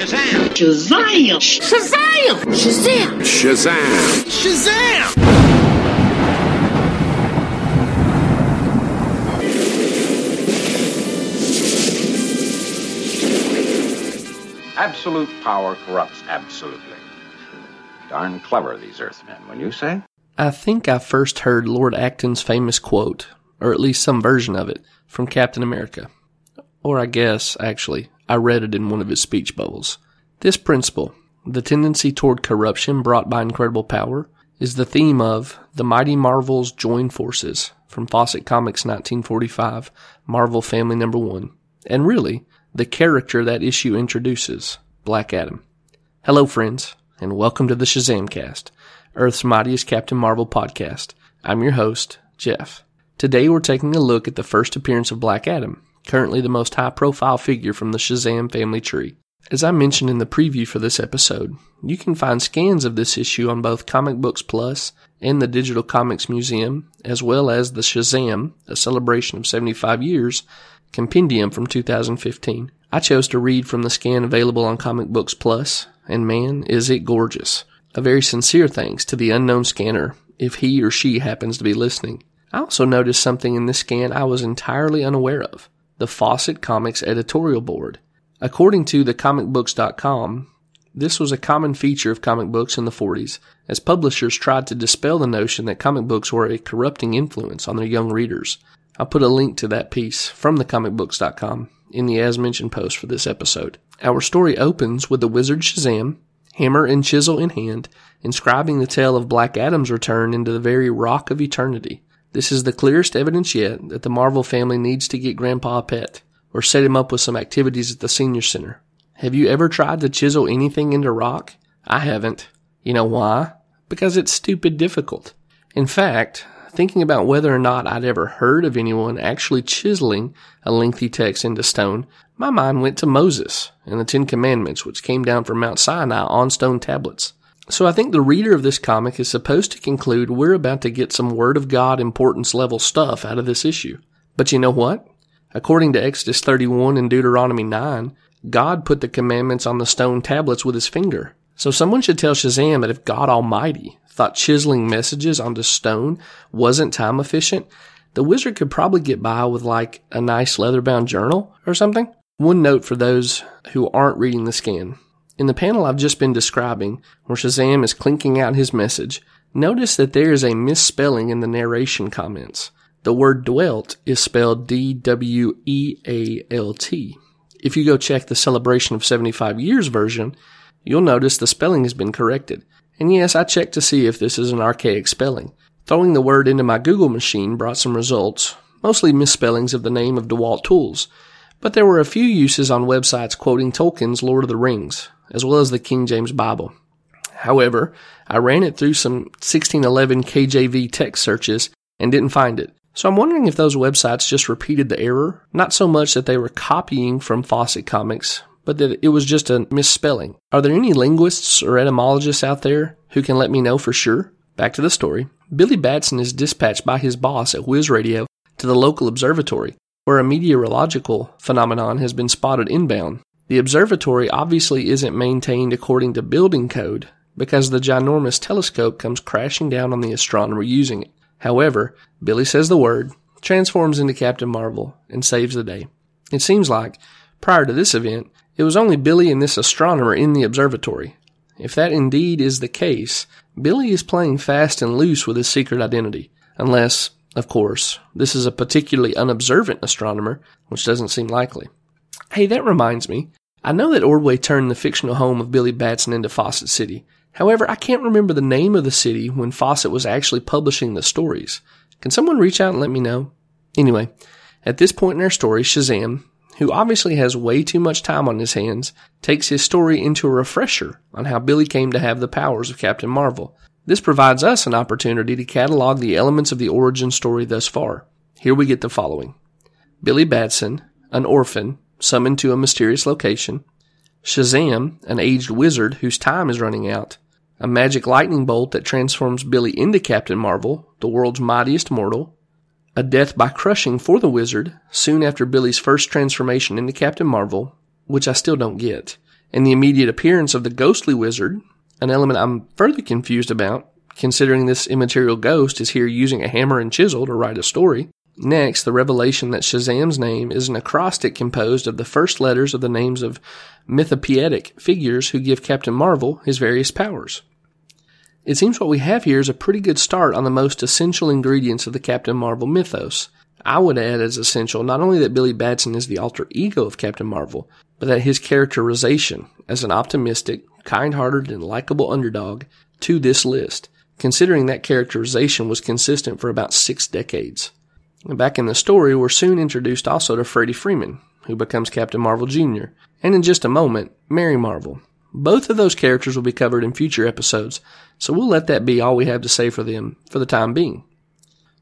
Shazam! Shazam! Shazam! Shazam! Shazam! Shazam! Absolute power corrupts absolutely. Darn clever, these Earthmen, when you say? I think I first heard Lord Acton's famous quote, or at least some version of it, from Captain America. Or I guess, actually, I read it in one of his speech bubbles. This principle, the tendency toward corruption brought by incredible power, is the theme of The Mighty Marvels Join Forces from Fawcett Comics 1945, Marvel Family Number 1, and really, the character that issue introduces, Black Adam. Hello, friends, and welcome to the Shazam Cast, Earth's mightiest Captain Marvel podcast. I'm your host, Jeff. Today we're taking a look at the first appearance of Black Adam, currently the most high profile figure from the Shazam family tree. As I mentioned in the preview for this episode, you can find scans of this issue on both Comic Books Plus and the Digital Comics Museum, as well as the Shazam, a celebration of 75 years, compendium from 2015. I chose to read from the scan available on Comic Books Plus, and man, is it gorgeous. A very sincere thanks to the unknown scanner, if he or she happens to be listening. I also noticed something in this scan I was entirely unaware of the Fawcett Comics editorial board. According to thecomicbooks.com, this was a common feature of comic books in the 40s, as publishers tried to dispel the notion that comic books were a corrupting influence on their young readers. I'll put a link to that piece from thecomicbooks.com in the as mentioned post for this episode. Our story opens with the wizard Shazam, hammer and chisel in hand, inscribing the tale of Black Adam's return into the very rock of eternity. This is the clearest evidence yet that the Marvel family needs to get Grandpa a pet, or set him up with some activities at the senior center. Have you ever tried to chisel anything into rock? I haven't. You know why? Because it's stupid difficult. In fact, thinking about whether or not I'd ever heard of anyone actually chiseling a lengthy text into stone, my mind went to Moses and the Ten Commandments, which came down from Mount Sinai on stone tablets. So I think the reader of this comic is supposed to conclude we're about to get some Word of God importance level stuff out of this issue. But you know what? According to Exodus 31 and Deuteronomy 9, God put the commandments on the stone tablets with his finger. So someone should tell Shazam that if God Almighty thought chiseling messages onto stone wasn't time efficient, the wizard could probably get by with like a nice leather bound journal or something. One note for those who aren't reading the scan. In the panel I've just been describing, where Shazam is clinking out his message, notice that there is a misspelling in the narration comments. The word dwelt is spelled D-W-E-A-L-T. If you go check the celebration of 75 years version, you'll notice the spelling has been corrected. And yes, I checked to see if this is an archaic spelling. Throwing the word into my Google machine brought some results, mostly misspellings of the name of DeWalt Tools, but there were a few uses on websites quoting Tolkien's Lord of the Rings, as well as the King James Bible. However, I ran it through some 1611 KJV text searches and didn't find it. So I'm wondering if those websites just repeated the error, not so much that they were copying from Fawcett Comics, but that it was just a misspelling. Are there any linguists or etymologists out there who can let me know for sure? Back to the story. Billy Batson is dispatched by his boss at Whiz Radio to the local observatory, where a meteorological phenomenon has been spotted inbound. The observatory obviously isn't maintained according to building code because the ginormous telescope comes crashing down on the astronomer using it. However, Billy says the word, transforms into Captain Marvel, and saves the day. It seems like, prior to this event, it was only Billy and this astronomer in the observatory. If that indeed is the case, Billy is playing fast and loose with his secret identity. Unless, of course, this is a particularly unobservant astronomer, which doesn't seem likely. Hey, that reminds me. I know that Ordway turned the fictional home of Billy Batson into Fawcett City. However, I can't remember the name of the city when Fawcett was actually publishing the stories. Can someone reach out and let me know? Anyway, at this point in our story, Shazam, who obviously has way too much time on his hands, takes his story into a refresher on how Billy came to have the powers of Captain Marvel. This provides us an opportunity to catalog the elements of the origin story thus far. Here we get the following. Billy Batson, an orphan, summoned to a mysterious location. Shazam, an aged wizard whose time is running out. A magic lightning bolt that transforms Billy into Captain Marvel, the world's mightiest mortal. A death by crushing for the wizard soon after Billy's first transformation into Captain Marvel, which I still don't get. and the immediate appearance of the ghostly wizard, an element I'm further confused about, considering this immaterial ghost is here using a hammer and chisel to write a story. Next, the revelation that Shazam's name is an acrostic composed of the first letters of the names of mythopoeic figures who give Captain Marvel his various powers. It seems what we have here is a pretty good start on the most essential ingredients of the Captain Marvel mythos. I would add as essential not only that Billy Batson is the alter ego of Captain Marvel, but that his characterization as an optimistic, kind-hearted, and likable underdog to this list, considering that characterization was consistent for about six decades. Back in the story, we're soon introduced also to Freddie Freeman, who becomes Captain Marvel Jr., and in just a moment, Mary Marvel. Both of those characters will be covered in future episodes, so we'll let that be all we have to say for them for the time being.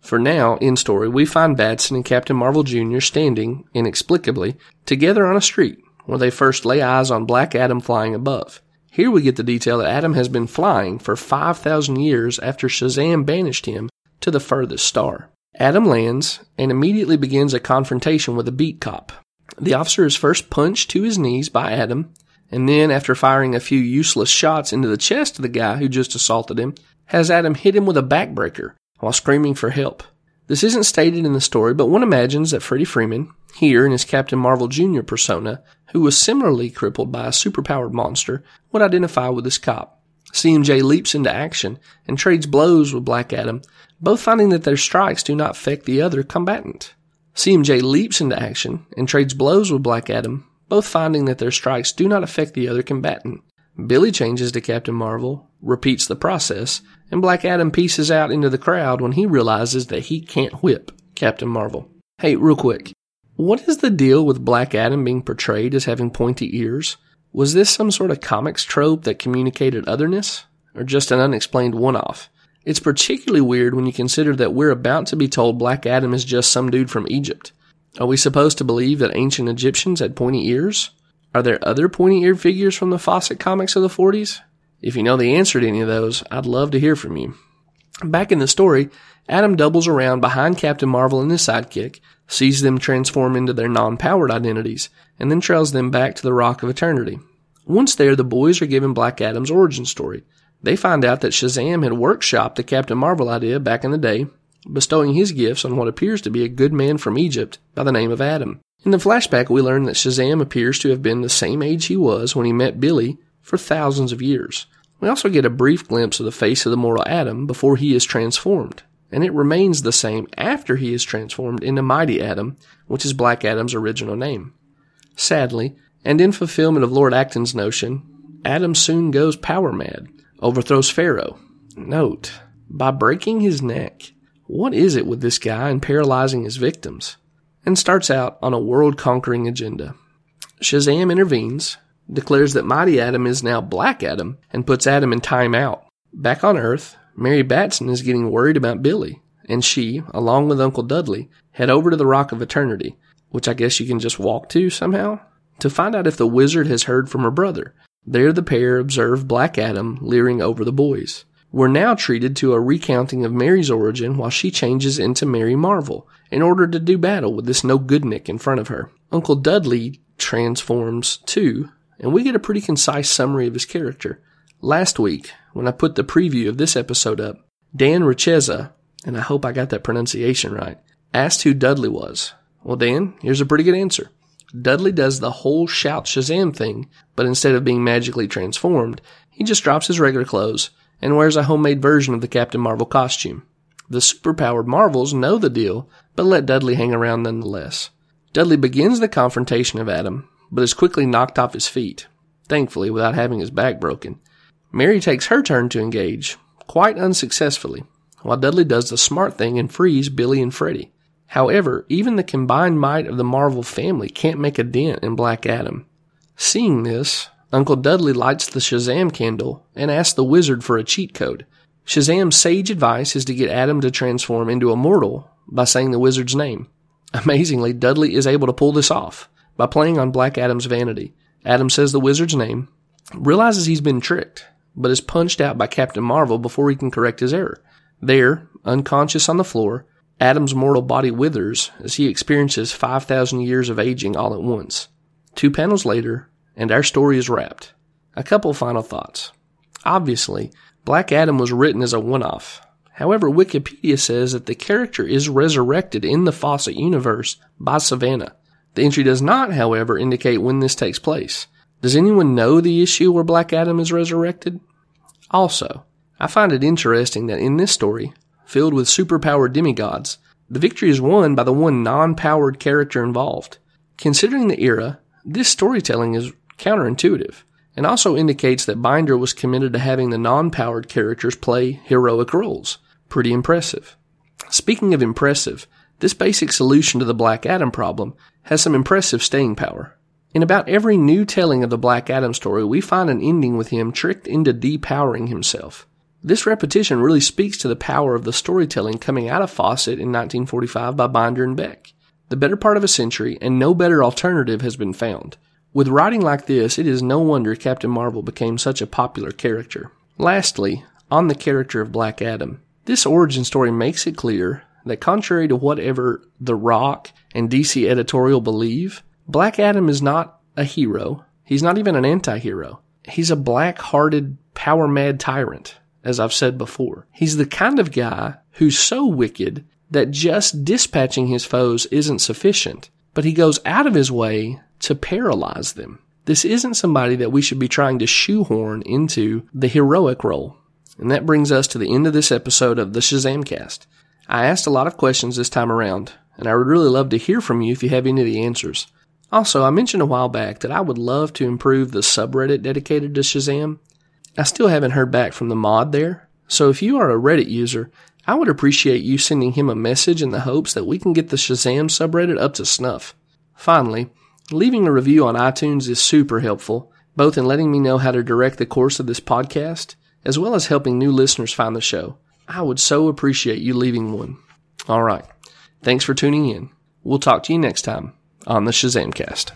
For now, in story, we find Batson and Captain Marvel Jr. standing, inexplicably, together on a street, where they first lay eyes on Black Adam flying above. Here we get the detail that Adam has been flying for 5,000 years after Shazam banished him to the furthest star. Adam lands and immediately begins a confrontation with a beat cop. The officer is first punched to his knees by Adam, and then, after firing a few useless shots into the chest of the guy who just assaulted him, has Adam hit him with a backbreaker while screaming for help. This isn't stated in the story, but one imagines that Freddie Freeman, here in his Captain Marvel Jr. persona, who was similarly crippled by a superpowered monster, would identify with this cop. CMJ leaps into action and trades blows with Black Adam both finding that their strikes do not affect the other combatant. CMJ leaps into action and trades blows with Black Adam, both finding that their strikes do not affect the other combatant. Billy changes to Captain Marvel, repeats the process, and Black Adam pieces out into the crowd when he realizes that he can't whip Captain Marvel. Hey, real quick. What is the deal with Black Adam being portrayed as having pointy ears? Was this some sort of comics trope that communicated otherness? Or just an unexplained one off? It's particularly weird when you consider that we're about to be told Black Adam is just some dude from Egypt. Are we supposed to believe that ancient Egyptians had pointy ears? Are there other pointy eared figures from the Fawcett comics of the 40s? If you know the answer to any of those, I'd love to hear from you. Back in the story, Adam doubles around behind Captain Marvel and his sidekick, sees them transform into their non-powered identities, and then trails them back to the Rock of Eternity. Once there, the boys are given Black Adam's origin story, they find out that Shazam had workshopped the Captain Marvel idea back in the day, bestowing his gifts on what appears to be a good man from Egypt by the name of Adam. In the flashback, we learn that Shazam appears to have been the same age he was when he met Billy for thousands of years. We also get a brief glimpse of the face of the mortal Adam before he is transformed, and it remains the same after he is transformed into Mighty Adam, which is Black Adam's original name. Sadly, and in fulfillment of Lord Acton's notion, Adam soon goes power mad overthrows Pharaoh. Note, by breaking his neck, what is it with this guy and paralyzing his victims? And starts out on a world conquering agenda. Shazam intervenes, declares that Mighty Adam is now Black Adam, and puts Adam in time out. Back on Earth, Mary Batson is getting worried about Billy, and she, along with Uncle Dudley, head over to the Rock of Eternity, which I guess you can just walk to somehow, to find out if the wizard has heard from her brother, there the pair observe Black Adam leering over the boys. We're now treated to a recounting of Mary's origin while she changes into Mary Marvel in order to do battle with this no good Nick in front of her. Uncle Dudley transforms too, and we get a pretty concise summary of his character. Last week, when I put the preview of this episode up, Dan Richeza, and I hope I got that pronunciation right, asked who Dudley was. Well, Dan, here's a pretty good answer. Dudley does the whole shout Shazam thing, but instead of being magically transformed, he just drops his regular clothes and wears a homemade version of the Captain Marvel costume. The superpowered Marvels know the deal, but let Dudley hang around nonetheless. Dudley begins the confrontation of Adam, but is quickly knocked off his feet, thankfully without having his back broken. Mary takes her turn to engage, quite unsuccessfully, while Dudley does the smart thing and frees Billy and Freddy. However, even the combined might of the Marvel family can't make a dent in Black Adam. Seeing this, Uncle Dudley lights the Shazam candle and asks the wizard for a cheat code. Shazam's sage advice is to get Adam to transform into a mortal by saying the wizard's name. Amazingly, Dudley is able to pull this off by playing on Black Adam's vanity. Adam says the wizard's name, realizes he's been tricked, but is punched out by Captain Marvel before he can correct his error. There, unconscious on the floor, Adam's mortal body withers as he experiences 5,000 years of aging all at once. Two panels later, and our story is wrapped. A couple final thoughts. Obviously, Black Adam was written as a one-off. However, Wikipedia says that the character is resurrected in the Fawcett universe by Sivana. The entry does not, however, indicate when this takes place. Does anyone know the issue where Black Adam is resurrected? Also, I find it interesting that in this story, filled with superpowered demigods, the victory is won by the one non-powered character involved. Considering the era, this storytelling is counterintuitive and also indicates that Binder was committed to having the non-powered characters play heroic roles. Pretty impressive. Speaking of impressive, this basic solution to the Black Adam problem has some impressive staying power. In about every new telling of the Black Adam story, we find an ending with him tricked into depowering himself. This repetition really speaks to the power of the storytelling coming out of Fawcett in 1945 by Binder and Beck. The better part of a century, and no better alternative has been found. With writing like this, it is no wonder Captain Marvel became such a popular character. Lastly, on the character of Black Adam, this origin story makes it clear that contrary to whatever The Rock and DC editorial believe, Black Adam is not a hero. He's not even an anti-hero. He's a black-hearted, power-mad tyrant, as I've said before. He's the kind of guy who's so wicked that just dispatching his foes isn't sufficient, but he goes out of his way to paralyze them. This isn't somebody that we should be trying to shoehorn into the heroic role. And that brings us to the end of this episode of the Shazam cast. I asked a lot of questions this time around, and I would really love to hear from you if you have any of the answers. Also, I mentioned a while back that I would love to improve the subreddit dedicated to Shazam. I still haven't heard back from the mod there, so if you are a Reddit user, I would appreciate you sending him a message in the hopes that we can get the Shazam subreddit up to snuff. Finally, leaving a review on iTunes is super helpful, both in letting me know how to direct the course of this podcast, as well as helping new listeners find the show. I would so appreciate you leaving one. All right. Thanks for tuning in. We'll talk to you next time on the Shazamcast.